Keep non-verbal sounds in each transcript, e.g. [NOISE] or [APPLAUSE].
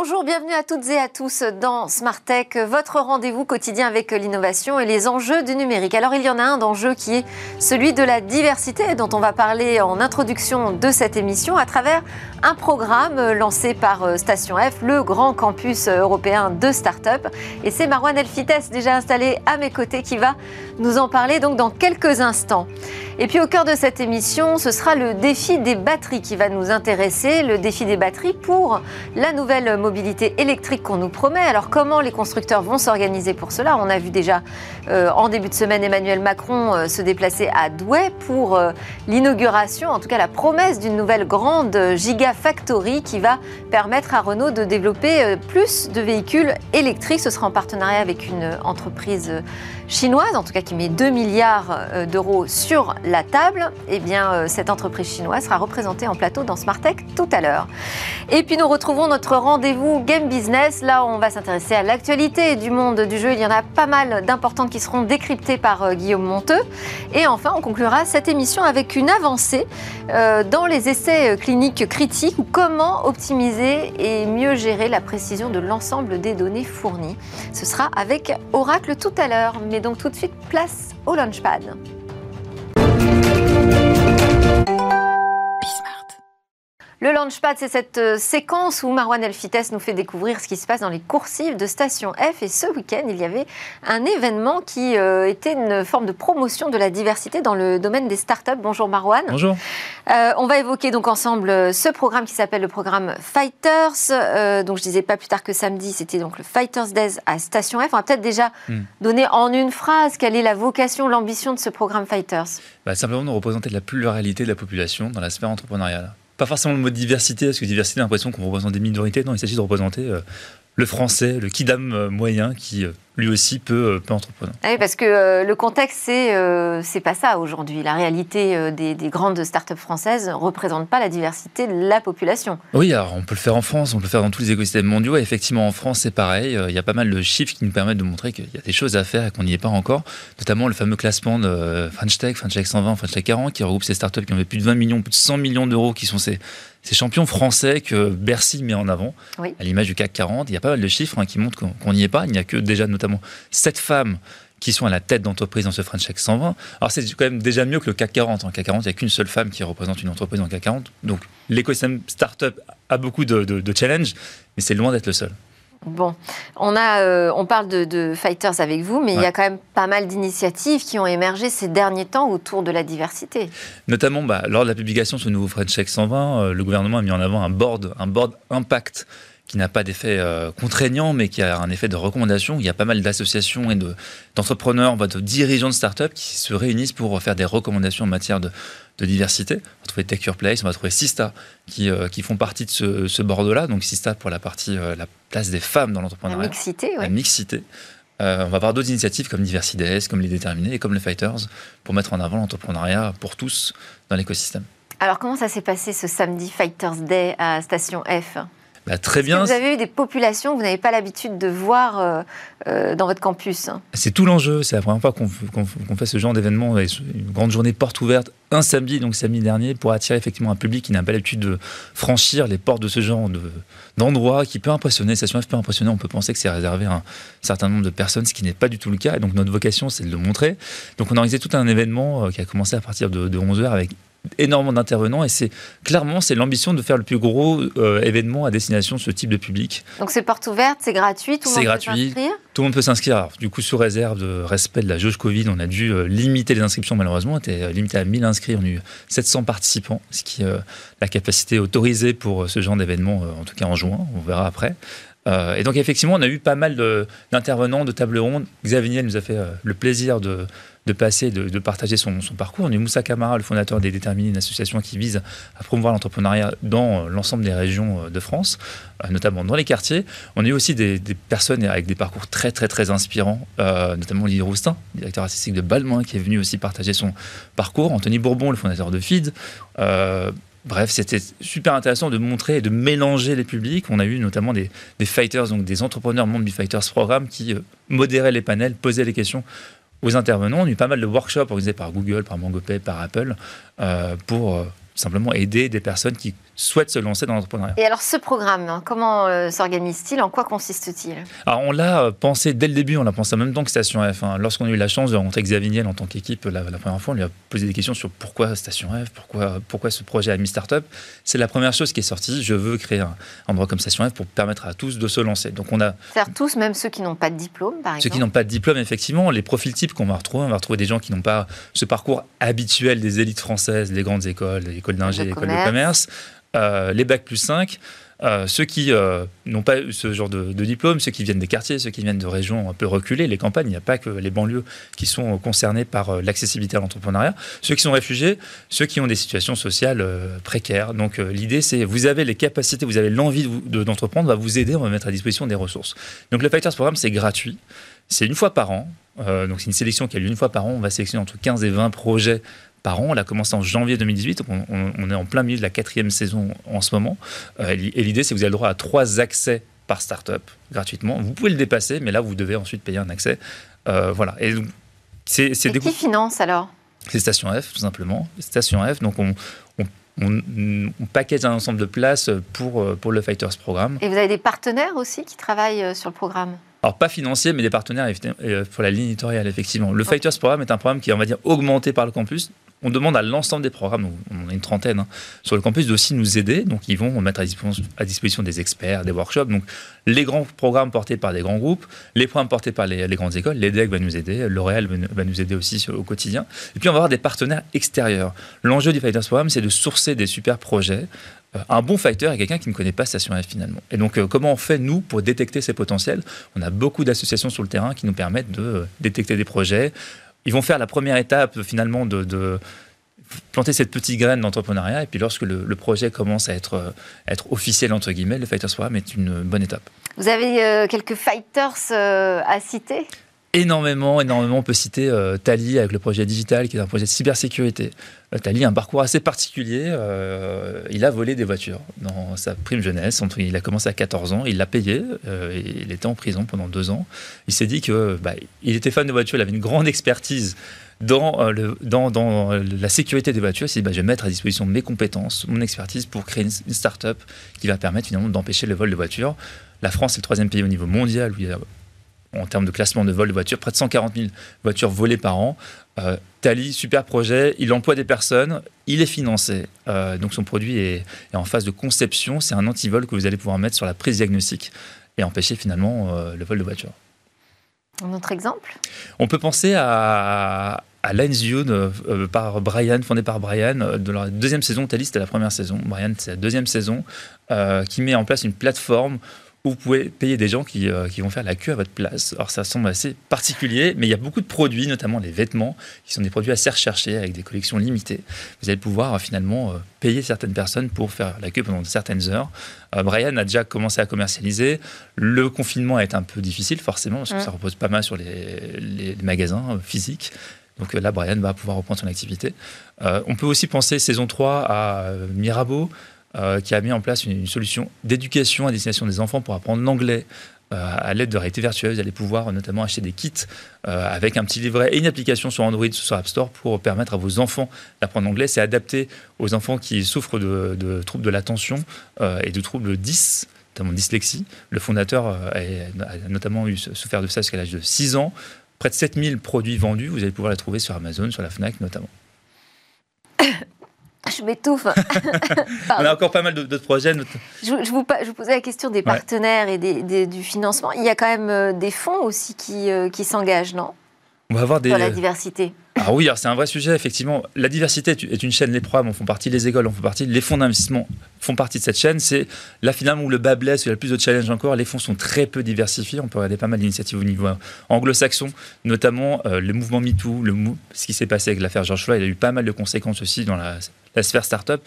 Bonjour, bienvenue à toutes et à tous dans Smart Tech, votre rendez-vous quotidien avec l'innovation et les enjeux du numérique. Alors il y en a un d'enjeu qui est celui de la diversité dont on va parler en introduction de cette émission à travers un programme lancé par Station F, le grand campus européen de start-up. Et c'est Marwan Elfites déjà installé à mes côtés qui va nous en parler dans quelques instants. Et puis au cœur de cette émission, ce sera le défi des batteries qui va nous intéresser, le défi des batteries pour la nouvelle mobilité électrique qu'on nous promet. Alors comment les constructeurs vont s'organiser pour cela? On a vu déjà euh, en début de semaine Emmanuel Macron euh, se déplacer à Douai pour euh, l'inauguration, en tout cas la promesse d'une nouvelle grande gigafactory qui va permettre à Renault de développer plus de véhicules électriques. Ce sera en partenariat avec une entreprise chinoise, en tout cas qui met 2 milliards euh, d'euros sur la table, eh bien, euh, cette entreprise chinoise sera représentée en plateau dans Smart Tech tout à l'heure. Et puis nous retrouvons notre rendez-vous Game Business. Là, on va s'intéresser à l'actualité du monde du jeu. Il y en a pas mal d'importantes qui seront décryptées par euh, Guillaume Monteux. Et enfin, on conclura cette émission avec une avancée dans les essais cliniques critiques ou comment optimiser et mieux gérer la précision de l'ensemble des données fournies. Ce sera avec Oracle tout à l'heure. Donc tout de suite place au Launchpad. Le Launchpad, c'est cette euh, séquence où Marwan Elfites nous fait découvrir ce qui se passe dans les coursives de Station F. Et ce week-end, il y avait un événement qui euh, était une forme de promotion de la diversité dans le domaine des startups. Bonjour Marwan. Bonjour. Euh, on va évoquer donc ensemble ce programme qui s'appelle le programme Fighters. donc je disais pas plus tard que samedi, c'était donc le Fighters Days à Station F. On va peut-être déjà hmm. donner en une phrase quelle est la vocation, l'ambition de ce programme Fighters. Bah, simplement de représenter la pluralité de la population dans la sphère entrepreneuriale pas forcément le mot diversité, parce que diversité, a l'impression qu'on représente des minorités. Non, il s'agit de représenter euh, le français, le kidam euh, moyen qui euh, lui aussi peut, euh, peut entreprendre. Ah oui, parce que euh, le contexte, c'est euh, c'est pas ça aujourd'hui. La réalité des, des, grandes startups françaises ne représente pas la diversité de la population. Oui, alors on peut le faire en France, on peut le faire dans tous les écosystèmes mondiaux. Et effectivement, en France, c'est pareil. Il y a pas mal de chiffres qui nous permettent de montrer qu'il y a des choses à faire et qu'on n'y est pas encore. Notamment le fameux classement de French Tech, French Tech 120, French Tech 40, qui regroupe ces startups qui ont fait plus de 20 millions, plus de 100 millions d'euros, qui sont ces, ces champions français que Bercy met en avant, à l'image du CAC 40. Il y a pas mal de chiffres hein, qui montrent qu'on n'y est pas. Il n'y a que déjà notamment 7 femmes qui sont à la tête d'entreprise dans ce French Tech 120. Alors c'est quand même déjà mieux que le CAC 40. En CAC 40, il n'y a qu'une seule femme qui représente une entreprise dans le CAC 40. Donc l'écosystème startup a beaucoup de, challenges, mais c'est loin d'être le seul. Bon, on, a, euh, on parle de, fighters avec vous, mais il y a quand même pas mal d'initiatives qui ont émergé ces derniers temps autour de la diversité. Notamment, bah, lors de la publication de ce nouveau French Tech 120, euh, le gouvernement a mis en avant un board, un board impact qui n'a pas d'effet euh, contraignant, mais qui a un effet de recommandation. Il y a pas mal d'associations et d'entrepreneurs, de, dirigeants de start-up qui se réunissent pour faire des recommandations en matière de, diversité. On va trouver Take Your Place, on va trouver Sista, qui, euh, qui font partie de ce, ce là Donc Sista pour la partie, euh, la place des femmes dans l'entrepreneuriat. La mixité, oui. La mixité. on va avoir d'autres initiatives comme Diversides, comme les Déterminés et comme les Fighters pour mettre en avant l'entrepreneuriat pour tous dans l'écosystème. Alors comment ça s'est passé ce samedi Fighters Day à Station F? Bah, très bien. vous avez eu des populations que vous n'avez pas l'habitude de voir euh, euh, dans votre campus? C'est tout l'enjeu. C'est la première fois qu'on fait ce genre d'événement. Une grande journée porte ouverte un samedi, donc samedi dernier, pour attirer effectivement un public qui n'a pas l'habitude de franchir les portes de ce genre d'endroit qui peut impressionner. Station F peut impressionner. On peut penser que c'est réservé à un certain nombre de personnes, ce qui n'est pas du tout le cas. Et donc notre vocation, c'est de le montrer. Donc on a organisé tout un événement euh, qui a commencé à partir de, de 11h avec énormément d'intervenants et c'est clairement c'est l'ambition de faire le plus gros euh, événement à destination de ce type de public. Donc c'est porte ouverte, c'est gratuit, tout le monde gratuit, peut s'inscrire Tout le monde peut s'inscrire. du coup, sous réserve de respect de la jauge Covid, on a dû euh, limiter les inscriptions malheureusement. On était euh, limité à 1000 inscrits, on a eu 700 participants, ce qui est la capacité autorisée pour ce genre d'événement, en tout cas en juin, on verra après. Et donc effectivement, on a eu pas mal d'intervenants, de, tables rondes. Xavier nous a fait le plaisir de de passer, de, partager son, parcours. On est Moussa Kamara, le fondateur des Déterminés, une association qui vise à promouvoir l'entrepreneuriat dans l'ensemble des régions euh, de France, euh, notamment dans les quartiers. On a eu aussi des, personnes avec des parcours très très très inspirants, euh, notamment Lily Roustin, directeur artistique de Balmain, qui est venu aussi partager son parcours. Anthony Bourbon, le fondateur de FID. Bref, c'était super intéressant de montrer et de mélanger les publics. On a eu notamment des, fighters, donc des entrepreneurs membres du Fighters Programme qui modéraient les panels, posaient les questions aux intervenants. On a eu pas mal de workshops organisés par Google, par MangoPay, par Apple, euh, pour euh, simplement aider des personnes qui souhaitent se lancer dans l'entrepreneuriat. Et alors ce programme, hein, comment euh, s'organise-t-il? En quoi consiste-t-il? Alors on l'a euh, pensé dès le début, on l'a pensé en même temps que Station F. Hein. Lorsqu'on a eu la chance de rencontrer Xavier Niel en tant qu'équipe la, première fois, on lui a posé des questions sur pourquoi Station F, pourquoi, pourquoi ce projet Ami Startup. C'est la première chose qui est sortie, je veux créer un endroit comme Station F pour permettre à tous de se lancer. Donc on a... C'est-à-dire tous, même ceux qui n'ont pas de diplôme, par exemple Ceux qui n'ont pas de diplôme, effectivement, les profils types qu'on va retrouver, on va retrouver des gens qui n'ont pas ce parcours habituel des élites françaises, les grandes écoles, les écoles d'ingé, les écoles de commerce euh, les bacs plus 5, euh, ceux qui euh, n'ont pas ce genre de, diplôme, ceux qui viennent des quartiers, ceux qui viennent de régions un peu reculées, les campagnes, il n'y a pas que les banlieues qui sont concernés par l'accessibilité à l'entrepreneuriat, ceux qui sont réfugiés, ceux qui ont des situations sociales précaires. Donc l'idée, c'est vous avez les capacités, vous avez l'envie d'entreprendre, de, on va vous aider, on va mettre à disposition des ressources. Donc le Factors Programme, c'est gratuit, c'est une fois par an, donc c'est une sélection qui a lieu une fois par an, on va sélectionner entre 15 et 20 projets par an. On a commencé en janvier 2018, on, est en plein milieu de la quatrième saison en ce moment. Euh, et l'idée, c'est que vous avez le droit à trois accès par startup gratuitement. Vous pouvez le dépasser, mais là, vous devez ensuite payer un accès. Euh, voilà. Et c'est qui finance alors? C'est Station F, tout simplement. Station F, donc on, on, package un ensemble de places pour, euh, pour le Fighters Programme. Et vous avez des partenaires aussi qui travaillent sur le programme? Alors, pas financier, mais des partenaires pour la ligne éditoriale, effectivement. Le Fighters Programme est un programme qui est, on va dire, augmenté par le campus on demande à l'ensemble des programmes, on a une trentaine hein, sur le campus, d'aussi nous aider. Donc, ils vont mettre à disposition, des experts, des workshops. Donc, les grands programmes portés par des grands groupes, les programmes portés par les, grandes écoles, l'EDEC va nous aider, L'Oréal va nous aider aussi au quotidien. Et puis, on va avoir des partenaires extérieurs. L'enjeu du Fighters Programme, c'est de sourcer des super projets. Euh, un bon fighter est quelqu'un qui ne connaît pas Station F finalement. Et donc, euh, comment on fait, nous, pour détecter ces potentiels? On a beaucoup d'associations sur le terrain qui nous permettent de euh, détecter des projets, ils vont faire la première étape finalement de, planter cette petite graine d'entrepreneuriat. Et puis lorsque le, projet commence à être, être officiel, entre guillemets, le Fighters Programme est une bonne étape. Vous avez euh, quelques fighters euh, à citer? Énormément, énormément. On peut citer euh, Tali avec le projet digital, qui est un projet de cybersécurité. Euh, Tali a un parcours assez particulier. Euh, il a volé des voitures dans sa prime jeunesse. Il a commencé à 14 ans, il l'a payé. il était en prison pendant deux ans. Il s'est dit que bah, il était fan de voitures, il avait une grande expertise dans, dans, la sécurité des voitures, c'est bah, je vais mettre à disposition mes compétences, mon expertise pour créer une, start-up qui va permettre finalement d'empêcher le vol de voitures. La France est le troisième pays au niveau mondial où il y a en termes de classement de vol de voitures, près de 140 000 voitures volées par an. Euh, Tali, super projet, il emploie des personnes, il est financé. Euh, donc son produit est, en phase de conception. C'est un antivol que vous allez pouvoir mettre sur la prise diagnostique et empêcher finalement euh, le vol de voiture. Un autre exemple? On peut penser à, à Lines par Brian, fondé par Brian, de la deuxième saison. Tali, c'était la première saison. Brian, c'est la deuxième saison, qui met en place une plateforme vous pouvez payer des gens euh, qui, vont faire la queue à votre place. Alors ça semble assez particulier, mais il y a beaucoup de produits, notamment des vêtements, qui sont des produits assez recherchés avec des collections limitées. Vous allez pouvoir euh, finalement euh, payer certaines personnes pour faire la queue pendant certaines heures. Brian a déjà commencé à commercialiser. Le confinement est un peu difficile forcément parce que ça repose pas mal sur les, magasins physiques. Donc là, Brian va pouvoir reprendre son activité. on peut aussi penser saison 3 à Mirabeau. Euh, qui a mis en place une, solution d'éducation à destination des enfants pour apprendre l'anglais. Euh, à l'aide de réalité virtuelle, vous allez pouvoir notamment acheter des kits euh, avec un petit livret et une application sur Android, sur App Store pour permettre à vos enfants d'apprendre l'anglais. C'est adapté aux enfants qui souffrent de, troubles de l'attention et de troubles 10 notamment dyslexie. Le fondateur a, notamment eu souffert de ça jusqu'à l'âge de 6 ans. Près de 7000 produits vendus, vous allez pouvoir les trouver sur Amazon, sur la FNAC notamment. [LAUGHS] [LAUGHS] Je m'étouffe. [LAUGHS] On a encore pas mal d'autres projets. Je, vous, posais la question des partenaires et du financement. Il y a quand même euh, des fonds aussi qui, euh, qui s'engagent, non? On va avoir des... Dans la diversité. Ah oui, c'est un vrai sujet, effectivement. La diversité est une chaîne, les programmes en font partie, les écoles en font partie, les fonds d'investissement font partie de cette chaîne. C'est là finalement où le bas blesse, où il y a le plus de challenges encore. Les fonds sont très peu diversifiés. On peut regarder pas mal d'initiatives au niveau anglo-saxon, notamment euh, le mouvement MeToo, le, ce qui s'est passé avec l'affaire George Floyd. Il a eu pas mal de conséquences aussi dans la, sphère start-up.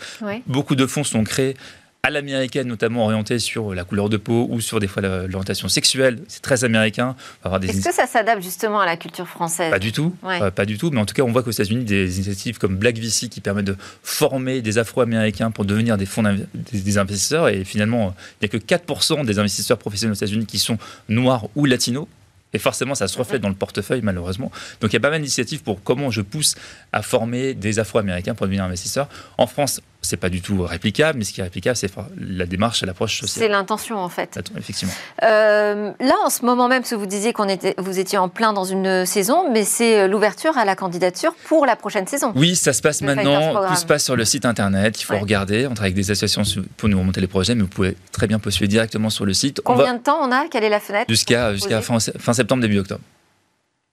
Beaucoup de fonds sont créés à l'américaine, notamment orientée sur la couleur de peau ou sur des fois l'orientation sexuelle. C'est très américain. Est-ce que ça s'adapte justement à la culture française? Pas du tout. Euh, pas du tout. Mais en tout cas, on voit qu'aux États-Unis, des initiatives comme Black VC qui permettent de former des Afro-Américains pour devenir des fonds des, investisseurs. Et finalement, il n'y a que 4% des investisseurs professionnels aux États-Unis qui sont noirs ou latinos. Et forcément, ça se reflète dans le portefeuille, malheureusement. Donc, il y a pas mal d'initiatives pour comment je pousse à former des Afro-Américains pour devenir investisseurs. En France, c'est pas du tout réplicable, mais ce qui est réplicable, c'est la démarche et l'approche sociale. C'est l'intention, en fait. effectivement. Euh, là, en ce moment même, ce que vous disiez qu'on était, vous étiez en plein dans une saison, mais c'est l'ouverture à la candidature pour la prochaine saison. Oui, ça se passe maintenant. Tout se passe sur le site internet. Il faut regarder. On travaille avec des associations pour nous remonter les projets, mais vous pouvez très bien postuler directement sur le site. Combien de temps on a? Quelle est la fenêtre Jusqu'à fin septembre, début octobre.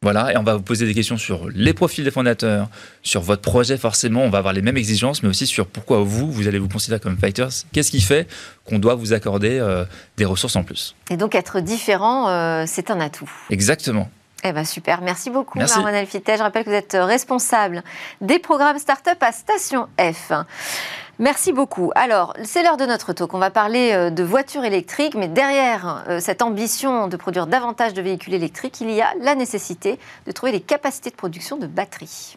Voilà, et on va vous poser des questions sur les profils des fondateurs, sur votre projet forcément, on va avoir les mêmes exigences, mais aussi sur pourquoi vous, vous allez vous considérer comme fighters. Qu'est-ce qui fait qu'on doit vous accorder euh, des ressources en plus? Et donc être différent, euh, c'est un atout. Exactement. Eh ben super, merci beaucoup merci. Marwan Je rappelle que vous êtes responsable des programmes Startup à Station F. Merci beaucoup. Alors, c'est l'heure de notre talk. On va parler euh, de voitures électriques, mais derrière euh, cette ambition de produire davantage de véhicules électriques, il y a la nécessité de trouver les capacités de production de batteries.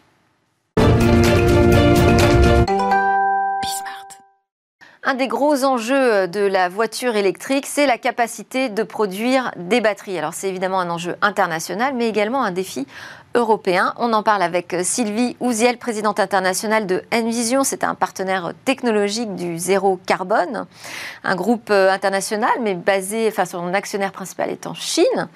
Un des gros enjeux de la voiture électrique, c'est la capacité de produire des batteries. Alors c'est évidemment un enjeu international, mais également un défi européen. On en parle avec Sylvie Ouziel, présidente internationale de Envision. C'est un partenaire technologique du zéro carbone, un groupe euh, international, mais basé, enfin son actionnaire principal est en Chine.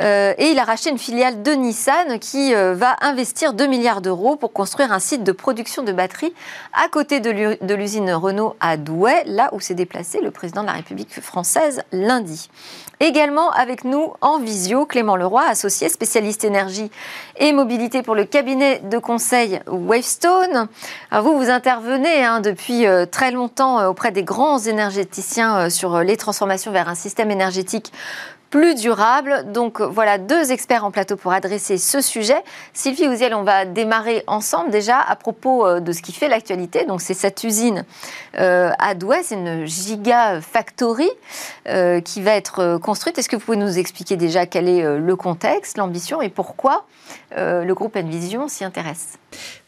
Euh, et il a racheté une filiale de Nissan qui euh, va investir 2 milliards d'euros pour construire un site de production de batteries à côté de l'usine Renault à Douai, là où s'est déplacé le président de la République française lundi. Également avec nous en visio, Clément Leroy, associé spécialiste énergie et mobilité pour le cabinet de conseil Wavestone. vous, vous intervenez hein, depuis euh, très longtemps euh, auprès des grands énergéticiens euh, sur les transformations vers un système énergétique plus durable. Donc voilà deux experts en plateau pour adresser ce sujet. Sylvie Ouziel, on va démarrer ensemble déjà à propos euh, de ce qui fait l'actualité. Donc c'est cette usine euh, à Douai, c'est une giga factory euh, qui va être construite. Est-ce que vous pouvez nous expliquer déjà quel est le contexte, l'ambition et pourquoi le groupe Envision s'y intéresse?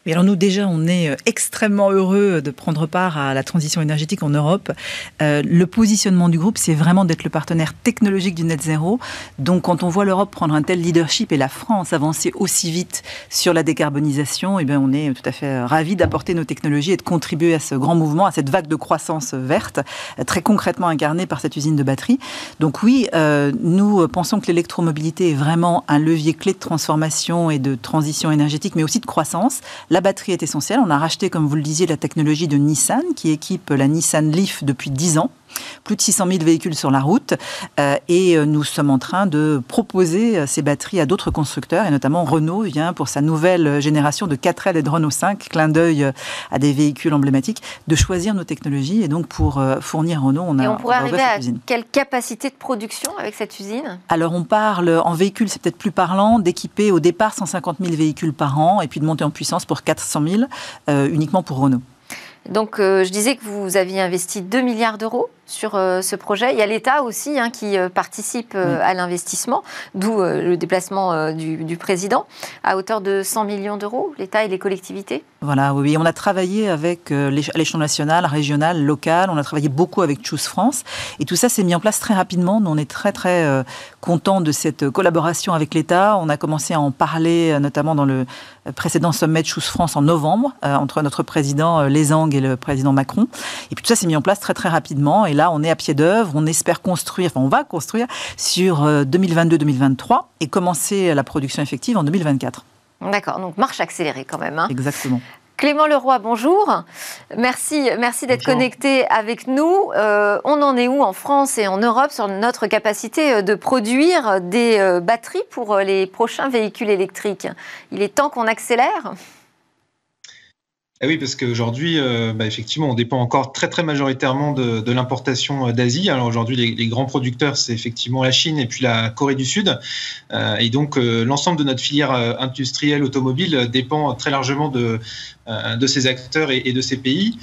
Alors nous déjà, on est euh, extrêmement heureux de prendre part à la transition énergétique en Europe. Euh, le positionnement du groupe, c'est vraiment d'être le partenaire technologique du net zéro. Donc quand on voit l'Europe prendre un tel leadership et la France avancer aussi vite sur la décarbonisation, eh bien on est tout à fait ravis d'apporter nos technologies et de contribuer à ce grand mouvement, à cette vague de croissance verte, très concrètement incarnée par cette usine de batterie. Donc oui, euh, nous pensons que l'électromobilité est vraiment un levier clé de transformation et de transition énergétique, mais aussi de croissance. La batterie est essentielle. On a racheté, comme vous le disiez, la technologie de Nissan qui équipe la Nissan Leaf depuis 10 ans plus de 600 000 véhicules sur la route. Euh, et euh, nous sommes en train de proposer euh, ces batteries à d'autres constructeurs, et notamment Renault vient pour sa nouvelle génération de 4L et de Renault 5, clin d'œil à des véhicules emblématiques, de choisir nos technologies. Et donc pour fournir Renault, on a... Et on pourrait arriver à quelle capacité de production avec cette usine? Alors on parle en véhicules, c'est peut-être plus parlant, d'équiper au départ 150 000 véhicules par an, et puis de monter en puissance pour 400 000 uniquement pour Renault. Donc, euh, je disais que vous aviez investi 2 milliards d'euros sur euh, ce projet. Il y a l'État aussi hein, qui euh, participe à l'investissement, d'où le déplacement du, président, à hauteur de 100 millions d'euros, l'État et les collectivités. Voilà, oui, on a travaillé avec l'échelon national, régional, local, on a travaillé beaucoup avec Choose France, et tout ça s'est mis en place très rapidement. on est très très content de cette collaboration avec l'État. On a commencé à en parler, notamment dans le précédent sommet de Choose France en novembre, entre notre président Lézang et le président Macron. Et puis tout ça s'est mis en place très très rapidement. Et là, on est à pied d'œuvre. On espère construire, enfin on va construire sur 2022-2023 euh, et commencer la production effective en 2024. D'accord, donc marche accélérée quand même. Hein. Exactement. Clément Leroy, bonjour. Merci, merci d'être connecté avec nous. Euh, on en est où en France et en Europe sur notre capacité euh, de produire des batteries pour les prochains véhicules électriques? Il est temps qu'on accélère? Ah oui, parce qu'aujourd'hui, euh, bah, effectivement, on dépend encore très très majoritairement de, l'importation euh, d'Asie. Alors aujourd'hui, les, grands producteurs, c'est effectivement la Chine et puis la Corée du Sud. Euh, et donc, l'ensemble de notre filière industrielle automobile dépend très largement de, ces acteurs et, de ces pays.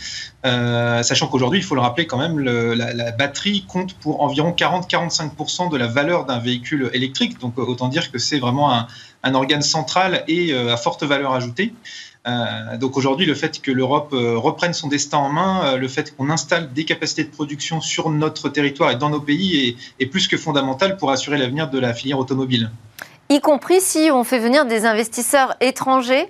Sachant qu'aujourd'hui, il faut le rappeler quand même, la, la, batterie compte pour environ 40-45% de la valeur d'un véhicule électrique. Donc, autant dire que c'est vraiment un, organe central et à forte valeur ajoutée. Euh, donc aujourd'hui, le fait que l'Europe euh, reprenne son destin en main, euh, le fait qu'on installe des capacités de production sur notre territoire et dans nos pays est, plus que fondamental pour assurer l'avenir de la filière automobile. Y compris si on fait venir des investisseurs étrangers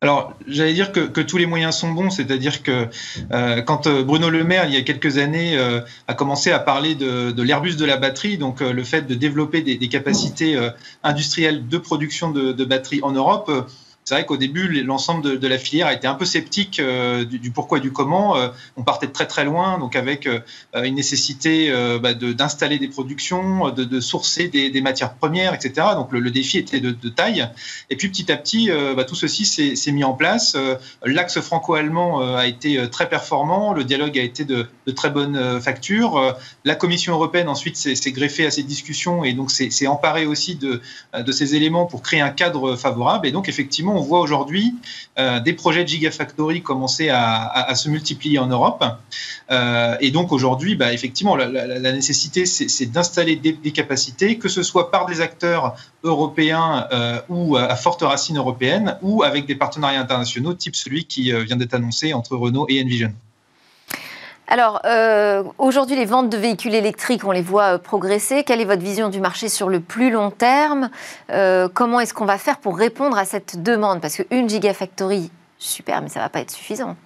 alors, j'allais dire que, tous les moyens sont bons, c'est-à-dire que euh, quand euh, Bruno Le Maire, il y a quelques années, euh, a commencé à parler de, l'Airbus de la batterie, donc le fait de développer des, capacités industrielles de production de, de batteries en Europe, c'est vrai qu'au début, l'ensemble de, la filière a été un peu sceptique euh, du, pourquoi et du comment. Euh, on partait de très très loin, donc avec euh, une nécessité bah, d'installer des productions, de, sourcer des, matières premières, etc. Donc le, défi était de, taille. Et puis petit à petit, bah, tout ceci s'est mis en place. L'axe franco-allemand a été très performant. Le dialogue a été de, très bonne facture. La Commission européenne ensuite s'est greffée à ces discussions et donc s'est emparée aussi de, de ces éléments pour créer un cadre favorable. Et donc effectivement, on voit aujourd'hui euh, des projets de Gigafactory commencer à, se multiplier en Europe. Euh, et donc aujourd'hui, bah, effectivement, la, nécessité, c'est d'installer des, capacités, que ce soit par des acteurs européens euh, ou à forte racine européenne, ou avec des partenariats internationaux, type celui qui vient d'être annoncé entre Renault et Envision. Alors, euh, aujourd'hui, les ventes de véhicules électriques, on les voit euh, progresser. Quelle est votre vision du marché sur le plus long terme? Euh, Comment est-ce qu'on va faire pour répondre à cette demande? Parce qu'une gigafactory, super, mais ça ne va pas être suffisant.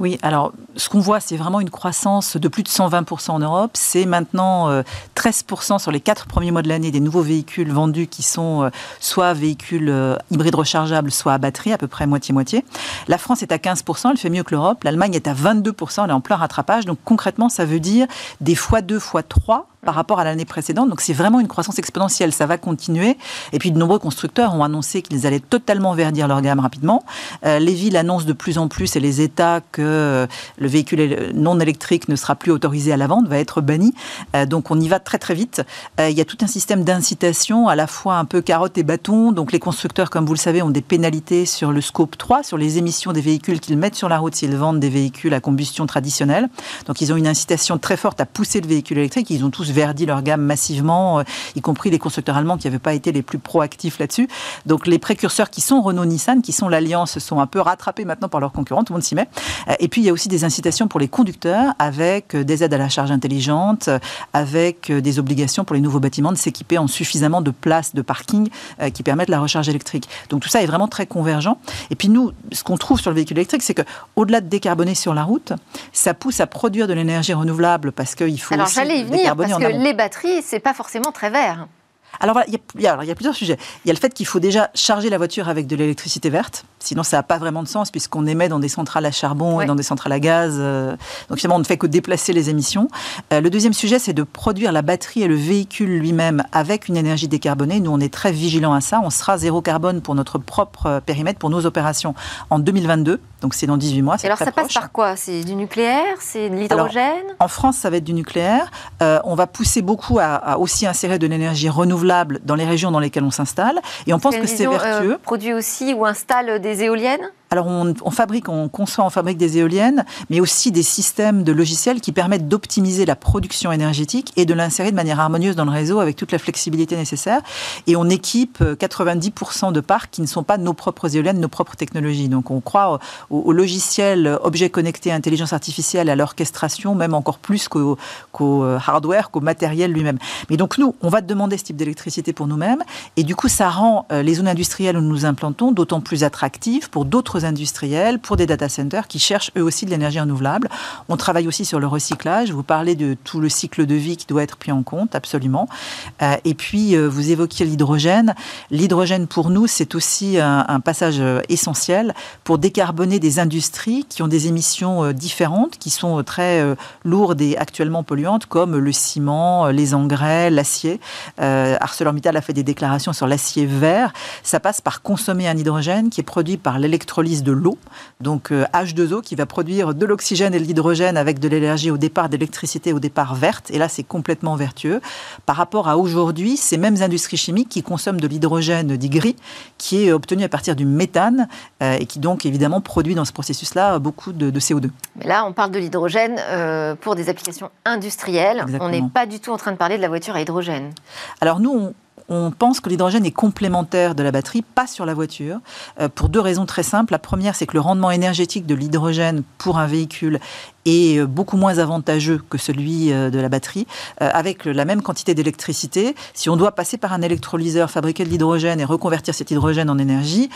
Oui, alors ce qu'on voit, c'est vraiment une croissance de plus de 120% en Europe. C'est maintenant 13% euh, sur les quatre premiers mois de l'année des nouveaux véhicules vendus qui sont euh, soit véhicules euh, hybrides rechargeables, soit à batterie, à peu près moitié-moitié. La France est à 15%, elle fait mieux que l'Europe. L'Allemagne est à 22%, elle est en plein rattrapage. Donc concrètement, ça veut dire des fois 2, fois 3 par rapport à l'année précédente. Donc c'est vraiment une croissance exponentielle, ça va continuer. Et puis de nombreux constructeurs ont annoncé qu'ils allaient totalement verdir leur gamme rapidement. Euh, les villes annoncent de plus en plus et les États que euh, le véhicule non électrique ne sera plus autorisé à la vente, va être banni. Euh, donc on y va très très vite. il y a tout un système d'incitation, à la fois un peu carotte et bâton. Donc les constructeurs, comme vous le savez, ont des pénalités sur le scope 3, sur les émissions des véhicules qu'ils mettent sur la route s'ils vendent des véhicules à combustion traditionnelle. Donc ils ont une incitation très forte à pousser le véhicule électrique. Ils ont tous verdi leur gamme massivement, euh, y compris les constructeurs allemands qui n'avaient pas été les plus proactifs là-dessus. Donc les précurseurs qui sont Renault-Nissan, qui sont l'alliance, sont un peu rattrapés maintenant par leurs concurrents, tout le monde s'y met. Euh, et puis il y a aussi des incitations pour les conducteurs avec euh, des aides à la charge intelligente, avec des obligations pour les nouveaux bâtiments de s'équiper en suffisamment de places de parking qui permettent la recharge électrique. Donc tout ça est vraiment très convergent. Et puis nous, ce qu'on trouve sur le véhicule électrique, c'est que au-delà de décarboner sur la route, ça pousse à produire de l'énergie renouvelable parce qu'il faut Alors, aussi décarboner en les batteries, c'est pas forcément très vert. Alors il y, a, plusieurs sujets. Il y a le fait qu'il faut déjà charger la voiture avec de l'électricité verte, sinon ça n'a pas vraiment de sens puisqu'on émet dans des centrales à charbon et dans des centrales à gaz. Euh, donc finalement, on ne fait que déplacer les émissions. Euh, le deuxième sujet, c'est de produire la batterie et le véhicule lui-même avec une énergie décarbonée. Nous, on est très vigilants à ça. On sera zéro carbone pour notre propre euh, périmètre, pour nos opérations en 2022. Donc c'est dans 18 mois. alors ça passe par quoi? C'est du nucléaire? C'est de l'hydrogène? En France, ça va être du nucléaire. on va pousser beaucoup à, à aussi insérer de l'énergie renouvelable dans les régions dans lesquelles on s'installe. Et on pense que c'est vertueux. Produit aussi ou installe des éoliennes? Alors on, fabrique, on conçoit, on fabrique des éoliennes, mais aussi des systèmes de logiciels qui permettent d'optimiser la production énergétique et de l'insérer de manière harmonieuse dans le réseau avec toute la flexibilité nécessaire. Et on équipe 90% euh, de parcs qui ne sont pas nos propres éoliennes, nos propres technologies. Donc on croit aux, logiciels objets connectés, intelligence artificielle, à l'orchestration, même encore plus qu'au euh, hardware, qu'au matériel lui-même. Mais donc nous, on va demander ce type d'électricité pour nous-mêmes, et du coup ça rend euh, les zones industrielles où nous nous implantons d'autant plus attractives pour d'autres industriels, pour des data centers qui cherchent eux aussi de l'énergie renouvelable. On travaille aussi sur le recyclage. Vous parlez de tout le cycle de vie qui doit être pris en compte, absolument. Euh, et puis, euh, vous évoquiez l'hydrogène. L'hydrogène, pour nous, c'est aussi un, passage euh, essentiel pour décarboner des industries qui ont des émissions différentes, qui sont très lourdes et actuellement polluantes, comme le ciment, les engrais, l'acier. ArcelorMittal a fait des déclarations sur l'acier vert. Ça passe par consommer un hydrogène qui est produit par l'électrolyse de l'eau, donc H2O euh, qui va produire de l'oxygène et de l'hydrogène avec de l'énergie au départ, d'électricité au départ verte. Et là, c'est complètement vertueux. Par rapport à aujourd'hui, ces mêmes industries chimiques qui consomment de l'hydrogène dit gris, qui est obtenu à partir du méthane euh, et qui donc évidemment produit dans ce processus-là beaucoup de, CO2. Mais là, on parle de l'hydrogène euh, pour des applications industrielles. On n'est pas du tout en train de parler de la voiture à hydrogène. Alors nous, on, on pense que l'hydrogène est complémentaire de la batterie, pas sur la voiture, euh, pour deux raisons très simples. La première, c'est que le rendement énergétique de l'hydrogène pour un véhicule est beaucoup moins avantageux que celui de la batterie, avec la même quantité d'électricité. Si on doit passer par un électrolyseur, fabriquer de l'hydrogène et reconvertir cet hydrogène en énergie,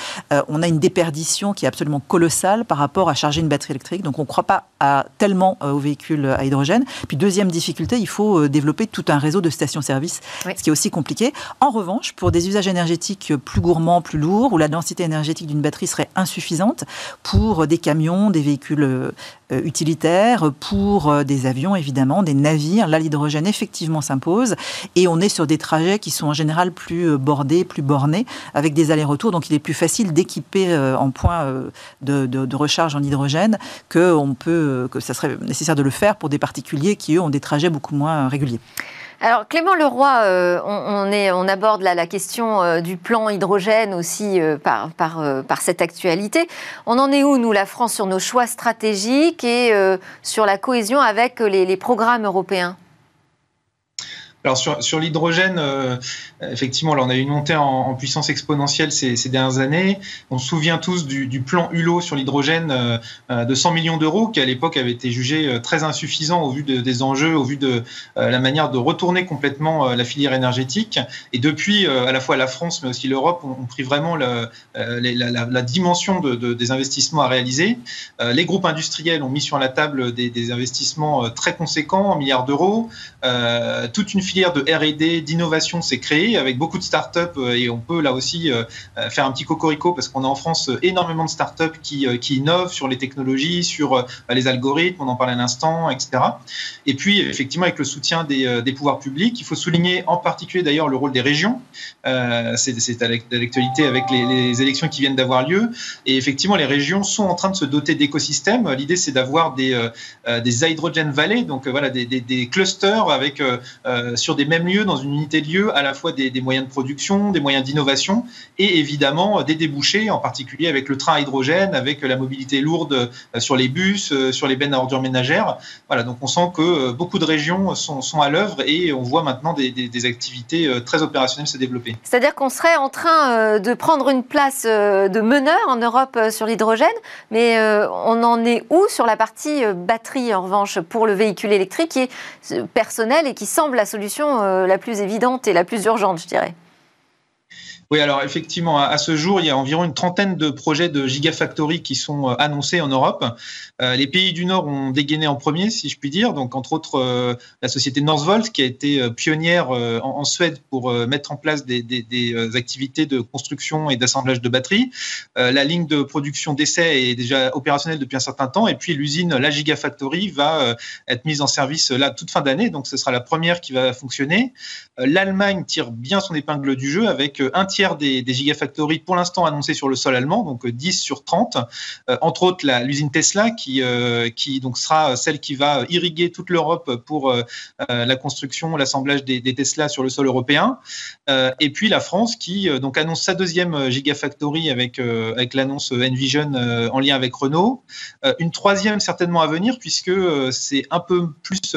on a une déperdition qui est absolument colossale par rapport à charger une batterie électrique. Donc on ne croit pas à, tellement aux véhicules à hydrogène. Puis deuxième difficulté, il faut développer tout un réseau de stations-service, ce qui est aussi compliqué. En revanche, pour des usages énergétiques plus gourmands, plus lourds, où la densité énergétique d'une batterie serait insuffisante, pour des camions, des véhicules euh, pour euh, des avions évidemment, des navires, là l'hydrogène effectivement s'impose, et on est sur des trajets qui sont en général plus euh, bordés, plus bornés, avec des allers-retours, donc il est plus facile d'équiper en point de, recharge en hydrogène que, on que ça serait nécessaire de le faire pour des particuliers qui, eux, ont des trajets beaucoup moins réguliers. Alors Clément Leroy, euh, on, aborde la question euh, du plan hydrogène aussi euh, par, cette actualité. On en est où, nous, la France, sur nos choix stratégiques et sur la cohésion avec les programmes européens? Alors sur, l'hydrogène, euh, effectivement, là, on a eu une montée en, puissance exponentielle ces, dernières années. On se souvient tous du, plan Hulot sur l'hydrogène euh, euh, de 100 millions d'euros, qui à l'époque avait été jugé très insuffisant au vu de, des enjeux, au vu de la manière de retourner complètement la filière énergétique. Et depuis, à la fois la France, mais aussi l'Europe, ont, pris vraiment la, dimension de, de, des investissements à réaliser. les groupes industriels ont mis sur la table des, des investissements très conséquents, en milliards d'euros. toute une filière de R&D, d'innovation s'est créée avec beaucoup de startups euh, et on peut là aussi euh, euh, faire un petit cocorico parce qu'on a en France énormément de startups qui, qui innovent sur les technologies, sur les algorithmes, on en parlait à l'instant, etc. Et puis effectivement avec le soutien des, des, pouvoirs publics, il faut souligner en particulier d'ailleurs le rôle des régions. C'est à l'actualité avec les, élections qui viennent d'avoir lieu. Et effectivement, les régions sont en train de se doter d'écosystèmes. L'idée, c'est d'avoir des, des hydrogen valley, donc voilà, des, des, des clusters avec euh, sur des mêmes lieux, dans une unité de lieu, à la fois des, moyens de production, des moyens d'innovation et évidemment euh, des débouchés, en particulier avec le train à hydrogène, avec la mobilité lourde euh, sur les bus, euh, sur les bennes à ordures ménagères. Voilà, donc on sent que beaucoup de régions sont, à l'œuvre et on voit maintenant des, activités très opérationnelles se développer. C'est-à-dire qu'on serait en train de prendre une place de meneur en Europe sur l'hydrogène, mais on en est où sur la partie batterie en revanche pour le véhicule électrique qui est personnel et qui semble la solution euh, la plus évidente et la plus urgente, je dirais. Oui, alors effectivement, à ce jour, il y a environ une trentaine de projets de Gigafactory qui sont euh, annoncés en Europe. Euh, les pays du Nord ont dégainé en premier, si je puis dire. Donc, entre autres, euh, la société Northvolt, qui a été pionnière en, Suède pour mettre en place des, activités de construction et d'assemblage de batteries. la ligne de production d'essai est déjà opérationnelle depuis un certain temps. Et puis, l'usine, la Gigafactory, va être mise en service là toute fin d'année. Donc, ce sera la première qui va fonctionner. L'Allemagne tire bien son épingle du jeu avec un tiers des, gigafactories pour l'instant annoncées sur le sol allemand, donc 10 euh, sur 30. Euh, entre autres, l'usine Tesla qui, euh, qui donc sera celle qui va irriguer toute l'Europe pour la construction, l'assemblage des, des, Tesla sur le sol européen. et puis la France qui donc annonce sa deuxième gigafactory avec, avec l'annonce Envision en lien avec Renault. une troisième certainement à venir puisque c'est un peu plus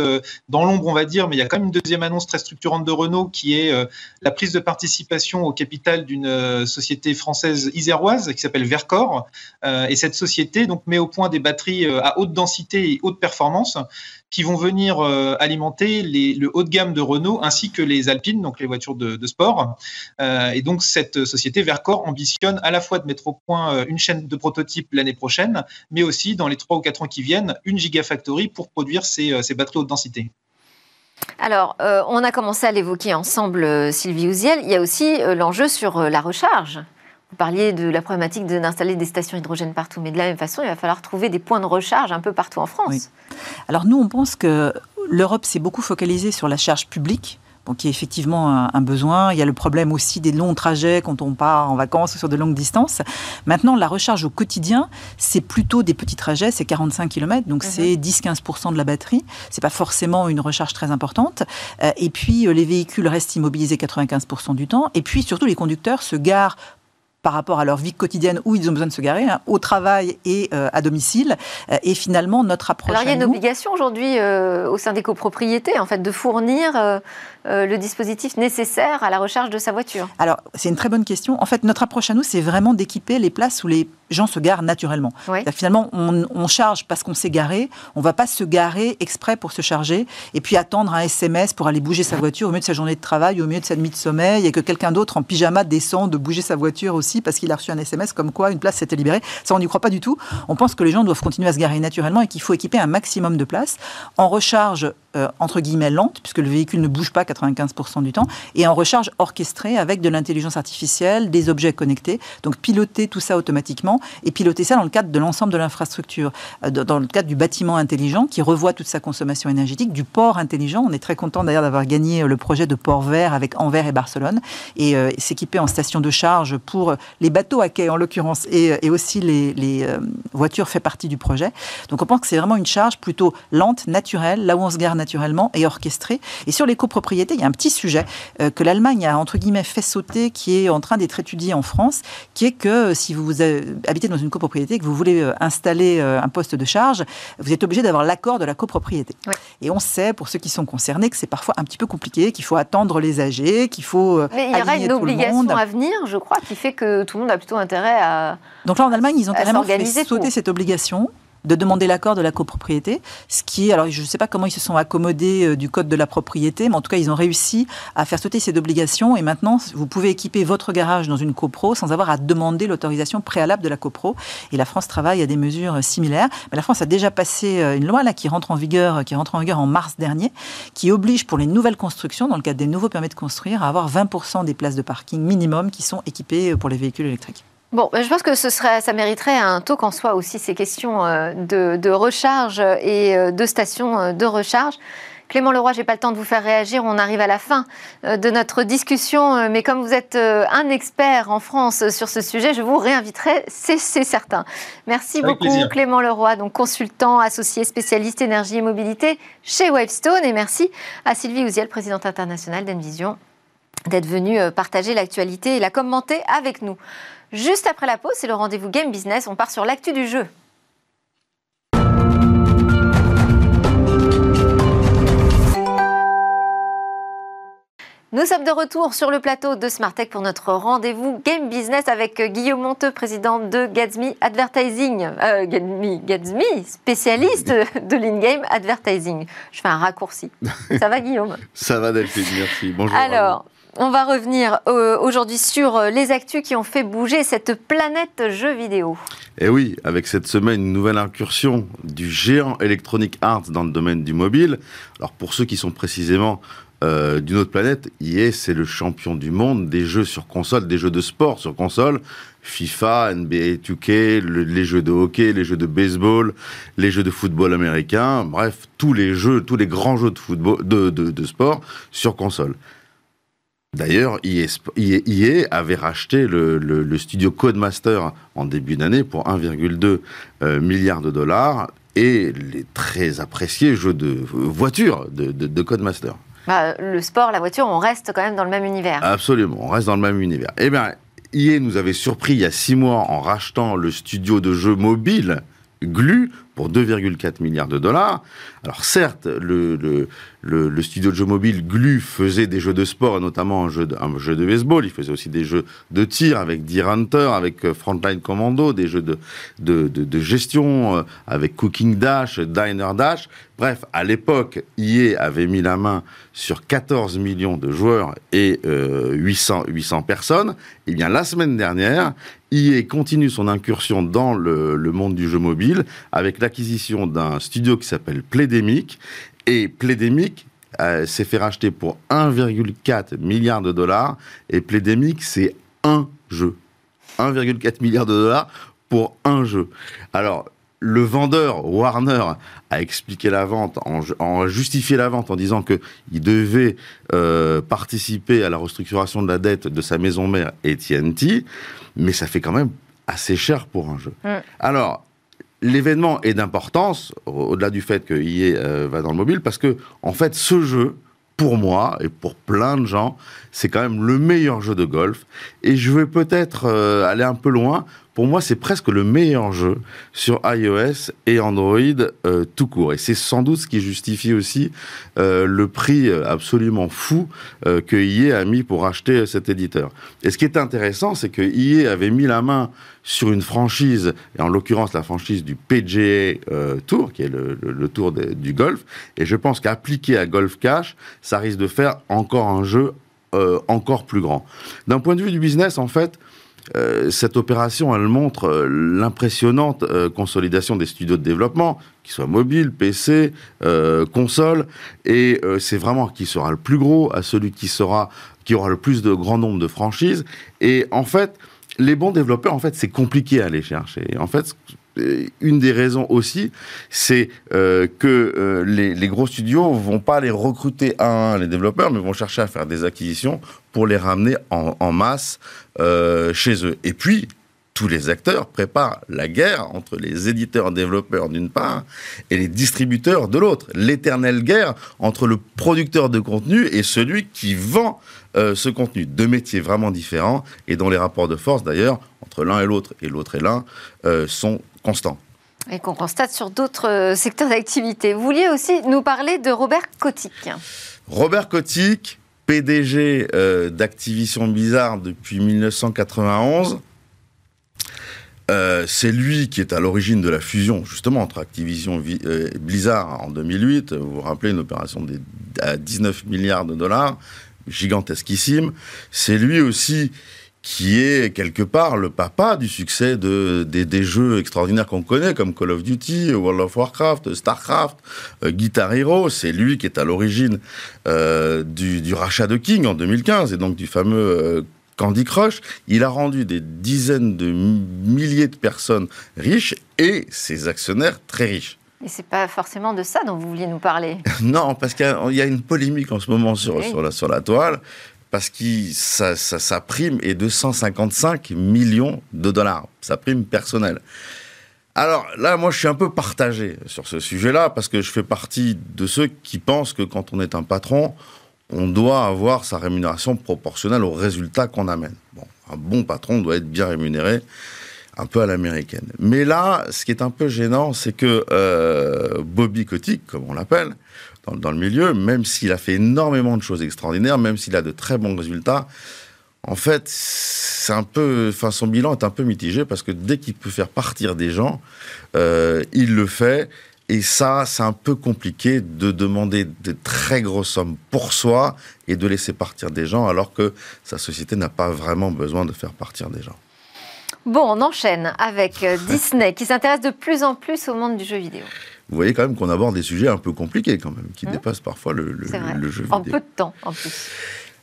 dans l'ombre, on va dire, mais il y a quand même une deuxième annonce très structurante de Renault qui est la prise de participation au capital d'une euh, société française iséroise qui s'appelle Vercor. Euh, et cette société donc met au point des batteries euh, à haute densité et haute performance qui vont venir alimenter le haut de gamme de Renault ainsi que les Alpines, donc les voitures de, sport. et donc cette société Vercor ambitionne à la fois de mettre au point une chaîne de prototypes l'année prochaine, mais aussi dans les trois ou quatre ans qui viennent, une gigafactory pour produire ces, ces batteries haute densité. Alors, euh, on a commencé à l'évoquer ensemble, euh, Sylvie Ouziel. Il y a aussi euh, l'enjeu sur la recharge. Vous parliez de la problématique d'installer des stations hydrogène partout, mais de la même façon, il va falloir trouver des points de recharge un peu partout en France. Alors nous, on pense que l'Europe s'est beaucoup focalisée sur la charge publique donc il y a effectivement un, besoin. Il y a le problème aussi des longs trajets quand on part en vacances ou sur de longues distances. Maintenant, la recharge au quotidien, c'est plutôt des petits trajets, c'est 45 km, donc mhm. c'est 10-15% de la batterie. C'est pas forcément une recharge très importante. Euh, et puis euh, les véhicules restent immobilisés 95% du temps. Et puis surtout, les conducteurs se garent par rapport à leur vie quotidienne où ils ont besoin de se garer, hein, au travail et euh, à domicile. Euh, et finalement, notre approche. Alors, il y a une obligation aujourd'hui euh, au sein des copropriétés, en fait, de fournir le dispositif nécessaire à la recharge de sa voiture. Alors, c'est une très bonne question. En fait, notre approche à nous, c'est vraiment d'équiper les places où les gens se garent naturellement. Finalement, on, charge parce qu'on s'est garé, on va pas se garer exprès pour se charger et puis attendre un SMS pour aller bouger sa voiture au milieu de sa journée de travail, au milieu de sa nuit de sommeil et que quelqu'un d'autre en pyjama descend de bouger sa voiture aussi parce qu'il a reçu un SMS comme quoi une place s'était libérée. Ça, on n'y croit pas du tout. On pense que les gens doivent continuer à se garer naturellement et qu'il faut équiper un maximum de places en recharge euh, entre guillemets lente, puisque le véhicule ne bouge pas 95% du temps, et en recharge orchestrée avec de l'intelligence artificielle, des objets connectés. Donc piloter tout ça automatiquement et piloter ça dans le cadre de l'ensemble de l'infrastructure, euh, dans le cadre du bâtiment intelligent qui revoit toute sa consommation énergétique, du port intelligent. On est très content d'ailleurs d'avoir gagné euh, le projet de port vert avec Anvers et Barcelone et s'équiper en station de charge pour les bateaux à quai en l'occurrence et, aussi les, voitures fait partie du projet. Donc on pense que c'est vraiment une charge plutôt lente, naturelle, là où on se gare naturellement et orchestrée. Et sur les copropriétés, il y a un petit sujet euh, que l'Allemagne a entre guillemets fait sauter, qui est en train d'être étudié en France, qui est que euh, si vous habitez dans une copropriété, que vous voulez euh, installer un poste de charge, vous êtes obligé d'avoir l'accord de la copropriété. Et on sait, pour ceux qui sont concernés, que c'est parfois un petit peu compliqué, qu'il faut attendre les âgés, qu'il faut. Mais il y aura une obligation à venir, je crois, qui fait que tout le monde a plutôt intérêt à. Donc là, en Allemagne, ils ont carrément fait sauter cette obligation de demander l'accord de la copropriété, ce qui alors je ne sais pas comment ils se sont accommodés euh, du code de la propriété, mais en tout cas ils ont réussi à faire sauter cette obligation et maintenant vous pouvez équiper votre garage dans une copro sans avoir à demander l'autorisation préalable de la copro. Et la France travaille à des mesures similaires. Mais la France a déjà passé euh, une loi là qui rentre en vigueur, qui rentre en vigueur en mars dernier, qui oblige pour les nouvelles constructions, dans le cadre des nouveaux permis de construire, à avoir 20% des places de parking minimum qui sont équipées euh, pour les véhicules électriques. Bon, je pense que ce serait, ça mériterait un talk en soi aussi, ces questions euh, de, recharge et euh, de stations euh, de recharge. Clément Leroy, j'ai pas le temps de vous faire réagir. On arrive à la fin de notre discussion, mais comme vous êtes un expert en France sur ce sujet, je vous réinviterai, c'est certain. Merci beaucoup, Clément Leroy, donc consultant associé spécialiste énergie et mobilité chez Wavestone, et merci à Sylvie Ouziel, présidente internationale d'Envision, d'être venue partager l'actualité et la commenter avec nous. Juste après la pause, c'est le rendez-vous Game Business. On part sur l'actu du jeu. Nous sommes de retour sur le plateau de Smartech pour notre rendez-vous Game Business avec Guillaume Monteux, président de Gatsby Advertising. Euh, Gatsby, spécialiste de l'in-game advertising. Je fais un raccourci. Ça va Guillaume? [LAUGHS] Ça va Delphine, merci. Bonjour. Alors, on va revenir euh, aujourd'hui sur euh, les actus qui ont fait bouger cette planète jeux vidéo. Et eh oui, avec cette semaine, une nouvelle incursion du géant Electronic Arts dans le domaine du mobile. Alors pour ceux qui sont précisément euh, d'une autre planète, EA, c'est le champion du monde des jeux sur console, des jeux de sport sur console. FIFA, NBA 2K, les jeux de hockey, les jeux de baseball, les jeux de football américain, bref, tous les jeux, tous les grands jeux de de sport sur console. D'ailleurs, EA, avait racheté le, studio Codemaster en début d'année pour 1,2 euh, milliard de dollars et les très appréciés jeux de voiture de, Codemaster. Bah, le sport, la voiture, on reste quand même dans le même univers. Absolument, on reste dans le même univers. Eh bien, EA nous avait surpris il y a six mois en rachetant le studio de jeux mobile Glu pour 2,4 milliards de dollars. Alors certes, le, studio de jeux mobile Glu faisait des jeux de sport, notamment un jeu, de, baseball. Il faisait aussi des jeux de tir avec Deer Hunter, avec euh, Frontline Commando, des jeux de, gestion euh, avec Cooking Dash, Diner Dash. Bref, à l'époque, EA avait mis la main sur 14 millions de joueurs et 800, euh, 800 personnes. Et eh bien, la semaine dernière, EA continue son incursion dans le, le monde du jeu mobile avec l'acquisition d'un studio qui s'appelle Plédémique. Et Plédémique euh, s'est fait racheter pour 1,4 milliard de dollars. Et Plédémique, c'est un jeu. 1,4 milliard de dollars pour un jeu. Alors, le vendeur Warner a expliqué la vente, en, justifié la vente en disant qu'il devait euh, participer à la restructuration de la dette de sa maison mère AT&T, mais ça fait quand même assez cher pour un jeu. Alors, l'événement est d'importance, au-delà du fait qu'il y ait, va dans le mobile, parce que, en fait, ce jeu, pour moi et pour plein de gens, c'est quand même le meilleur jeu de golf. Et je vais peut-être euh, aller un peu loin. Pour moi, c'est presque le meilleur jeu sur iOS et Android euh, tout court. Et c'est sans doute ce qui justifie aussi euh, le prix absolument fou euh, que EA a mis pour acheter cet éditeur. Et ce qui est intéressant, c'est que EA avait mis la main sur une franchise, et en l'occurrence la franchise du PGA Tour, qui est le, le, tour du golf. Et je pense qu'appliqué à Golf Cash, ça risque de faire encore un jeu encore plus grand. D'un point de vue du business, en fait, euh, cette opération, elle montre euh, l'impressionnante euh, consolidation des studios de développement, qu'ils soient mobiles, PC, console, et c'est vraiment qui sera le plus gros, à celui qui sera, qui aura le plus de grand nombre de franchises. Et en fait, les bons développeurs, en fait, c'est compliqué à aller chercher. En fait, une des raisons aussi, c'est euh, que euh, les, les, gros studios vont pas aller recruter un, les développeurs, mais vont chercher à faire des acquisitions pour les ramener en, masse euh, chez eux. Et puis, tous les acteurs préparent la guerre entre les éditeurs développeurs d'une part et les distributeurs de l'autre. L'éternelle guerre entre le producteur de contenu et celui qui vend euh, ce contenu. Deux métiers vraiment différents et dont les rapports de force d'ailleurs entre l'un et l'autre et l'autre et l'un euh, sont constants. Et qu'on constate sur d'autres euh, secteurs d'activité. Vous vouliez aussi nous parler de Robert Kotick. Robert Kotick, PDG d'Activision Bizarre depuis 1991 euh, c'est lui qui est à l'origine de la fusion, justement, entre Activision et euh, Blizzard en 2008. Vous vous rappelez une opération à 19 milliards de dollars, gigantesquissime. C'est lui aussi qui est quelque part le papa du succès de, des, jeux extraordinaires qu'on connaît, comme Call of Duty, World of Warcraft, Starcraft, euh, Guitar Hero. C'est lui qui est à l'origine du, du, rachat de King en 2015, et donc du fameux Candy Crush, il a rendu des dizaines de milliers de personnes riches et ses actionnaires très riches. Et c'est pas forcément de ça dont vous vouliez nous parler. [LAUGHS] non, parce qu'il y, a une polémique en ce moment sur, sur, la, sur la toile, parce que sa, prime est de 155 millions de dollars, sa prime personnelle. Alors là, moi, je suis un peu partagé sur ce sujet-là, parce que je fais partie de ceux qui pensent que quand on est un patron, on doit avoir sa rémunération proportionnelle au résultat qu'on amène. Bon, un bon patron doit être bien rémunéré, un peu à l'américaine. Mais là, ce qui est un peu gênant, c'est que euh, Bobby Kotick, comme on l'appelle, dans, le milieu, même s'il a fait énormément de choses extraordinaires, même s'il a de très bons résultats, en fait, c'est un peu, enfin, son bilan est un peu mitigé parce que dès qu'il peut faire partir des gens, euh, il le fait et ça, c'est un peu compliqué de demander de très grosses sommes pour soi et de laisser partir des gens alors que sa société n'a pas vraiment besoin de faire partir des gens. Bon, on enchaîne avec euh, Disney qui s'intéresse de plus en plus au monde du jeu vidéo. Vous voyez quand même qu'on aborde des sujets un peu compliqués quand même, qui mmh. dépassent parfois le, le, le jeu vidéo. En peu de temps en plus.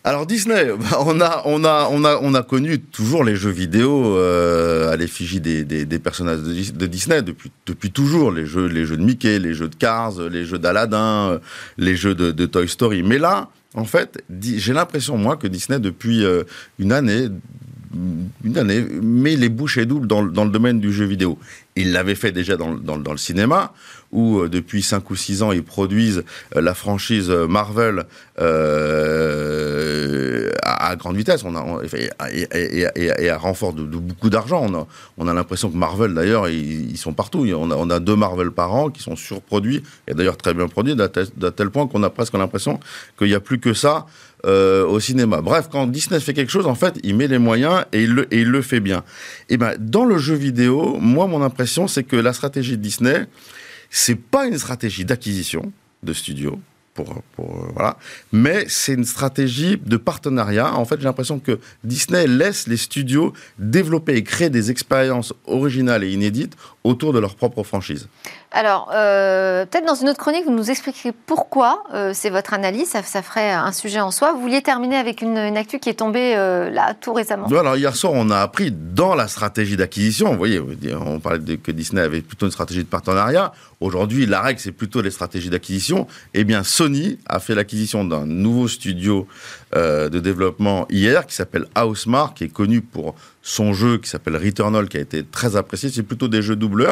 Alors Disney, [LAUGHS] on a, on a, on a, on a connu toujours les jeux vidéo euh, à l'effigie des, des, des, personnages de, Disney depuis, depuis toujours. Les jeux, les jeux de Mickey, les jeux de Cars, les jeux d'Aladdin, euh, les jeux de, de, Toy Story. Mais là, en fait, j'ai l'impression moi que Disney depuis une année, une année, met les bouchées doubles dans, le domaine du jeu vidéo. Il l'avait fait déjà dans le cinéma où euh, depuis 5 ou 6 ans ils produisent euh, la franchise euh, Marvel à, grande vitesse on a, et, à renfort de, beaucoup d'argent. On a, a l'impression que Marvel d'ailleurs ils, sont partout. On a, deux Marvel par an qui sont surproduits et d'ailleurs très bien produits d'à tel, point qu'on a presque l'impression qu'il n'y a plus que ça au cinéma. Bref, quand Disney fait quelque chose, en fait, il met les moyens et il le, fait bien. Et ben, dans le jeu vidéo, moi, mon impression, c'est que la stratégie de Disney, c'est pas une stratégie d'acquisition de studios, pour, pour, euh, voilà. Mais c'est une stratégie de partenariat. En fait, j'ai l'impression que Disney laisse les studios développer et créer des expériences originales et inédites autour de leur propre franchise. Alors, euh, peut-être dans une autre chronique, vous nous expliquerez pourquoi euh, c'est votre analyse, ça, ça, ferait un sujet en soi. Vous vouliez terminer avec une, une actu qui est tombée euh, là tout récemment. Alors, hier soir, on a appris dans la stratégie d'acquisition, vous voyez, on parlait de, que Disney avait plutôt une stratégie de partenariat. Aujourd'hui, la règle, c'est plutôt les stratégies d'acquisition. Eh bien, Sony a fait l'acquisition d'un nouveau studio euh, de développement hier qui s'appelle Housemark, qui est connu pour son jeu qui s'appelle Returnal, qui a été très apprécié. C'est plutôt des jeux double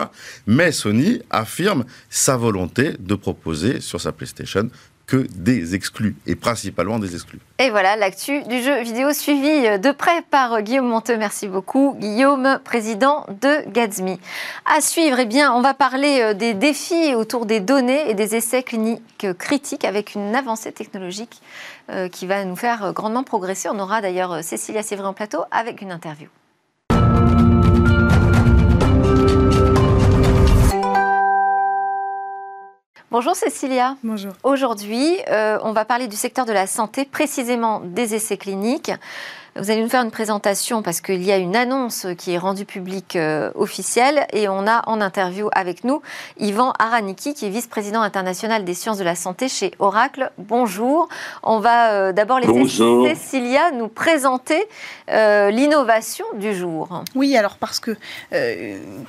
Mais Sony affirme sa volonté de proposer sur sa PlayStation que des exclus, et principalement des exclus. Et voilà l'actu du jeu vidéo suivi de près par Guillaume Monteux. Merci beaucoup. Guillaume, président de Gatsby. À suivre, eh bien, on va parler euh, des défis autour des données et des essais cliniques critiques avec une avancée technologique euh, qui va nous faire grandement progresser. On aura d'ailleurs Cécilia Sévry en plateau avec une interview. Bonjour Cécilia. Bonjour. Aujourd'hui, euh, on va parler du secteur de la santé, précisément des essais cliniques. Vous allez nous faire une présentation parce qu'il y a une annonce qui est rendue publique euh, officielle et on a en interview avec nous Yvan Araniki qui est vice-président international des sciences de la santé chez Oracle. Bonjour. On va euh, d'abord laisser Cécilia nous présenter euh, l'innovation du jour. Oui, alors parce que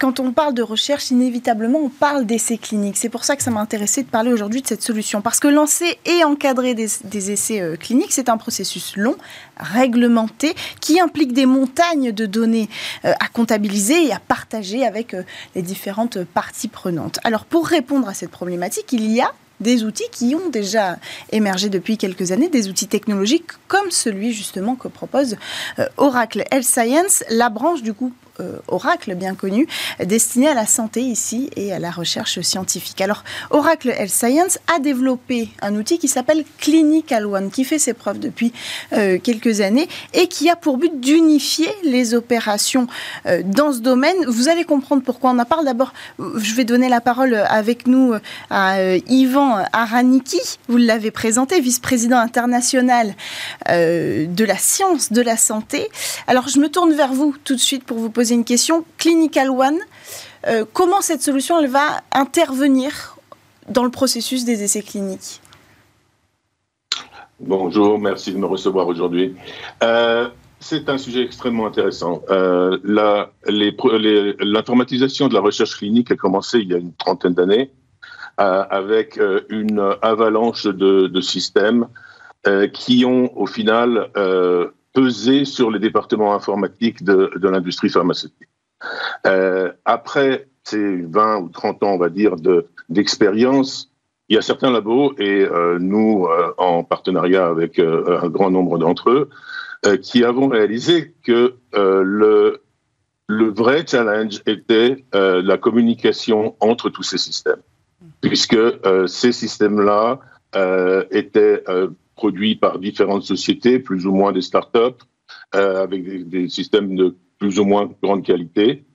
quand on parle de recherche, inévitablement on parle d'essais cliniques. C'est pour ça que ça m'a intéressé de parler aujourd'hui de cette solution parce que lancer et encadrer des, des essais cliniques, c'est un processus long, réglementé qui implique des montagnes de données euh, à comptabiliser et à partager avec euh, les différentes parties prenantes. Alors pour répondre à cette problématique, il y a des outils qui ont déjà émergé depuis quelques années, des outils technologiques comme celui justement que propose euh, Oracle Health Science, la branche du coup euh, Oracle bien connu, destiné à la santé ici et à la recherche scientifique. Alors, Oracle Health Science a développé un outil qui s'appelle Clinical One, qui fait ses preuves depuis euh, quelques années et qui a pour but d'unifier les opérations euh, dans ce domaine. Vous allez comprendre pourquoi on en parle. D'abord, je vais donner la parole avec nous à Yvan Araniki. Vous l'avez présenté, vice-président international de la science de la santé. Alors, je me tourne vers vous tout de suite pour vous poser poser une question. Clinical One, euh, comment cette solution elle va intervenir dans le processus des essais cliniques? Bonjour, merci de me recevoir aujourd'hui. Euh, c'est un sujet extrêmement intéressant. Euh, L'informatisation de la recherche clinique a commencé il y a une trentaine d'années euh, avec une avalanche de, de systèmes qui ont au final peser sur les départements informatiques de, de l'industrie pharmaceutique. Euh, après ces 20 ou 30 ans, on va dire, d'expérience, il y a certains labos, et euh, nous, euh, en partenariat avec euh, un grand nombre d'entre eux, euh, qui avons réalisé que le, le vrai challenge était la communication entre tous ces systèmes, puisque ces systèmes-là étaient produits par différentes sociétés, plus ou moins des startups, euh, avec des, systèmes de plus ou moins grande qualité.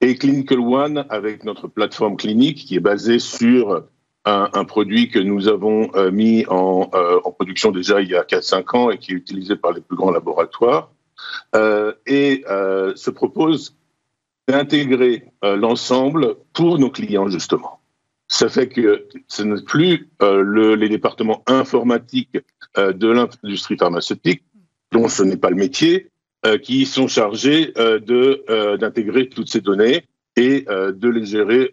Et Clinical One, avec notre plateforme clinique qui est basée sur un, produit que nous avons euh, mis en, euh, en, production déjà il y a 4-5 ans et qui est utilisé par les plus grands laboratoires, euh, et se propose d'intégrer l'ensemble pour nos clients justement. Ça fait que ce n'est plus le, les départements informatiques euh, de l'industrie pharmaceutique, dont ce n'est pas le métier, euh, qui sont chargés euh, de d'intégrer toutes ces données et de les gérer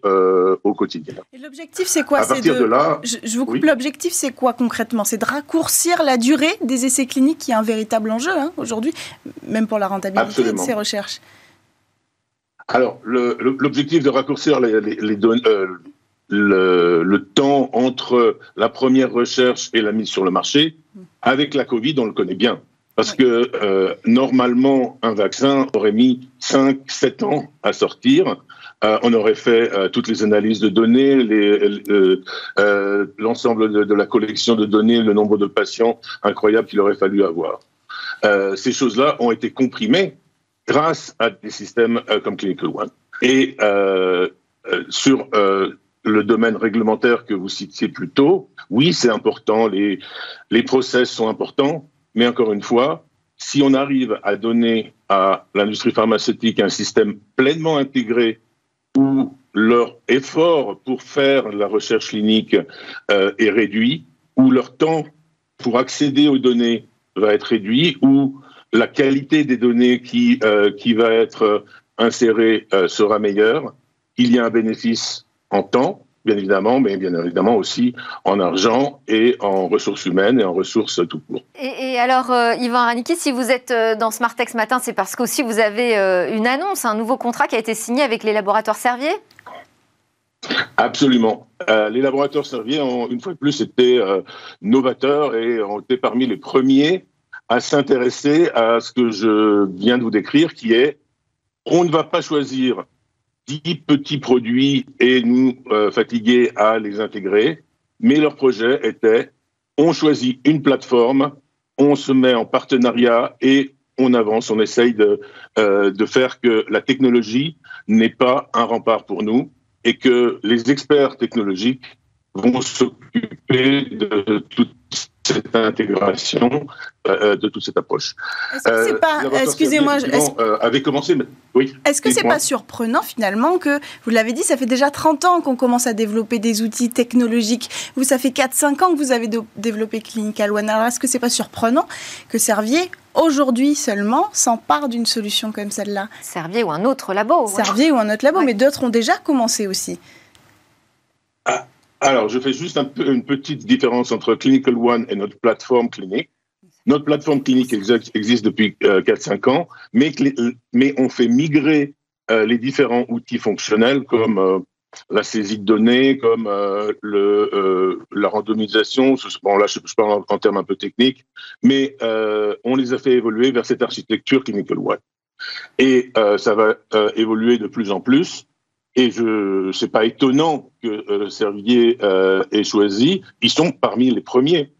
au quotidien. L'objectif, c'est quoi? À partir de, de, là, je, je vous coupe. Oui. L'objectif, c'est quoi concrètement? C'est de raccourcir la durée des essais cliniques, qui est un véritable enjeu hein, aujourd'hui, même pour la rentabilité Absolument. de ces recherches. Alors, l'objectif de raccourcir les, les, euh, le, le, temps entre la première recherche et la mise sur le marché, avec la Covid, on le connaît bien. Parce que euh, normalement, un vaccin aurait mis 5-7 ans à sortir. Euh, on aurait fait euh, toutes les analyses de données, l'ensemble de, de, la collection de données, le nombre de patients incroyable qu'il aurait fallu avoir. Ces choses-là ont été comprimées grâce à des systèmes comme Clinical One. Et sur le domaine réglementaire que vous citiez plus tôt, oui, c'est important, les, process sont importants, mais encore une fois, si on arrive à donner à l'industrie pharmaceutique un système pleinement intégré où leur effort pour faire la recherche clinique euh, est réduit, où leur temps pour accéder aux données va être réduit, où la qualité des données qui, euh, qui va être insérée euh, sera meilleure, il y a un bénéfice en temps, bien évidemment, mais bien évidemment aussi en argent et en ressources humaines et en ressources tout court. Et, et alors, euh, Yvan Raniki, si vous êtes euh, dans Smartech ce matin, c'est parce qu'aussi vous avez euh, une annonce, un nouveau contrat qui a été signé avec les laboratoires Servier Absolument. Euh, les laboratoires Servier, une fois de plus, étaient novateurs et ont été parmi les premiers à s'intéresser à ce que je viens de vous décrire, qui est on ne va pas choisir dix petits produits et nous euh, fatiguer à les intégrer, mais leur projet était on choisit une plateforme, on se met en partenariat et on avance, on essaye de, de faire que la technologie n'est pas un rempart pour nous, et que les experts technologiques vont s'occuper de toute cette intégration, euh, de toute cette approche. Est-ce que c'est euh, pas, excusez-moi, euh, avait commencé, oui. Est-ce que c'est pas surprenant finalement que, vous l'avez dit, ça fait déjà 30 ans qu'on commence à développer des outils technologiques. Vous, ça fait 4-5 ans que vous avez développé Clinical One. Alors est-ce que c'est pas surprenant que Servier aujourd'hui seulement s'empare d'une solution comme celle-là? Servier ou un autre labo. Servier ou un autre labo, mais d'autres ont déjà commencé aussi. Ah, alors, je fais juste un peu, une petite différence entre Clinical One et notre plateforme clinique. Notre plateforme clinique existe depuis 4-5 euh, ans, mais, mais on fait migrer euh, les différents outils fonctionnels comme euh, la saisie de données, comme le, la randomisation. Bon, là, je, parle en, en, termes un peu techniques, mais on les a fait évoluer vers cette architecture Clinical One. Et ça va évoluer de plus en plus. Et je, c'est pas étonnant que euh, Servier euh, ait choisi. Ils sont parmi les premiers.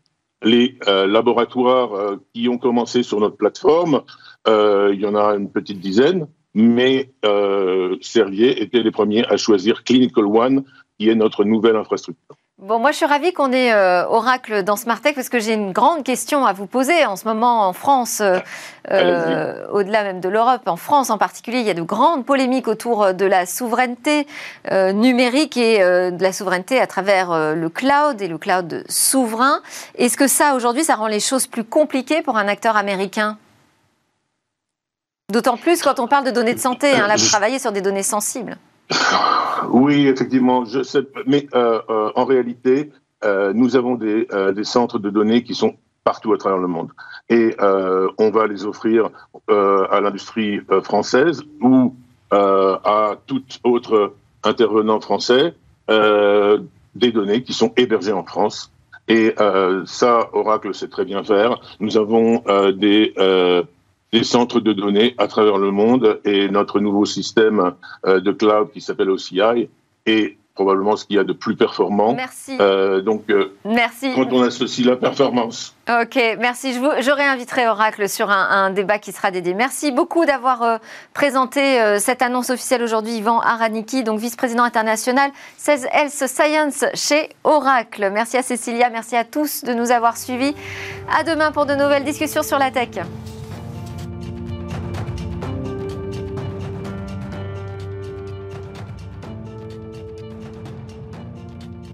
Les euh, laboratoires qui ont commencé sur notre plateforme, il y en a une petite dizaine, mais Servier était les premiers à choisir Clinical One, qui est notre nouvelle infrastructure. Bon, moi, je suis ravie qu'on ait euh, Oracle dans Smartech parce que j'ai une grande question à vous poser. En ce moment, en France, euh, euh, au-delà même de l'Europe, en France en particulier, il y a de grandes polémiques autour de la souveraineté numérique et de la souveraineté à travers le cloud et le cloud souverain. Est-ce que ça, aujourd'hui, ça rend les choses plus compliquées pour un acteur américain? D'autant plus quand on parle de données de santé. Hein, là, vous travaillez sur des données sensibles. Oui, effectivement. Je sais, mais euh, euh, en réalité, euh, nous avons des, des, centres de données qui sont partout à travers le monde. Et on va les offrir à l'industrie française ou à tout autre intervenant français des données qui sont hébergées en France. Et ça, Oracle sait très bien faire. Nous avons des des centres de données à travers le monde et notre nouveau système euh, de cloud qui s'appelle OCI est probablement ce qu'il y a de plus performant. Merci. Euh, donc, euh, merci. quand on associe la performance. Ok, merci. Je, vous, je réinviterai Oracle sur un, débat qui sera dédié. Merci beaucoup d'avoir présenté cette annonce officielle aujourd'hui, Yvan Araniki, donc vice-président international 16 Health Science chez Oracle. Merci à Cécilia, merci à tous de nous avoir suivis. À demain pour de nouvelles discussions sur la tech.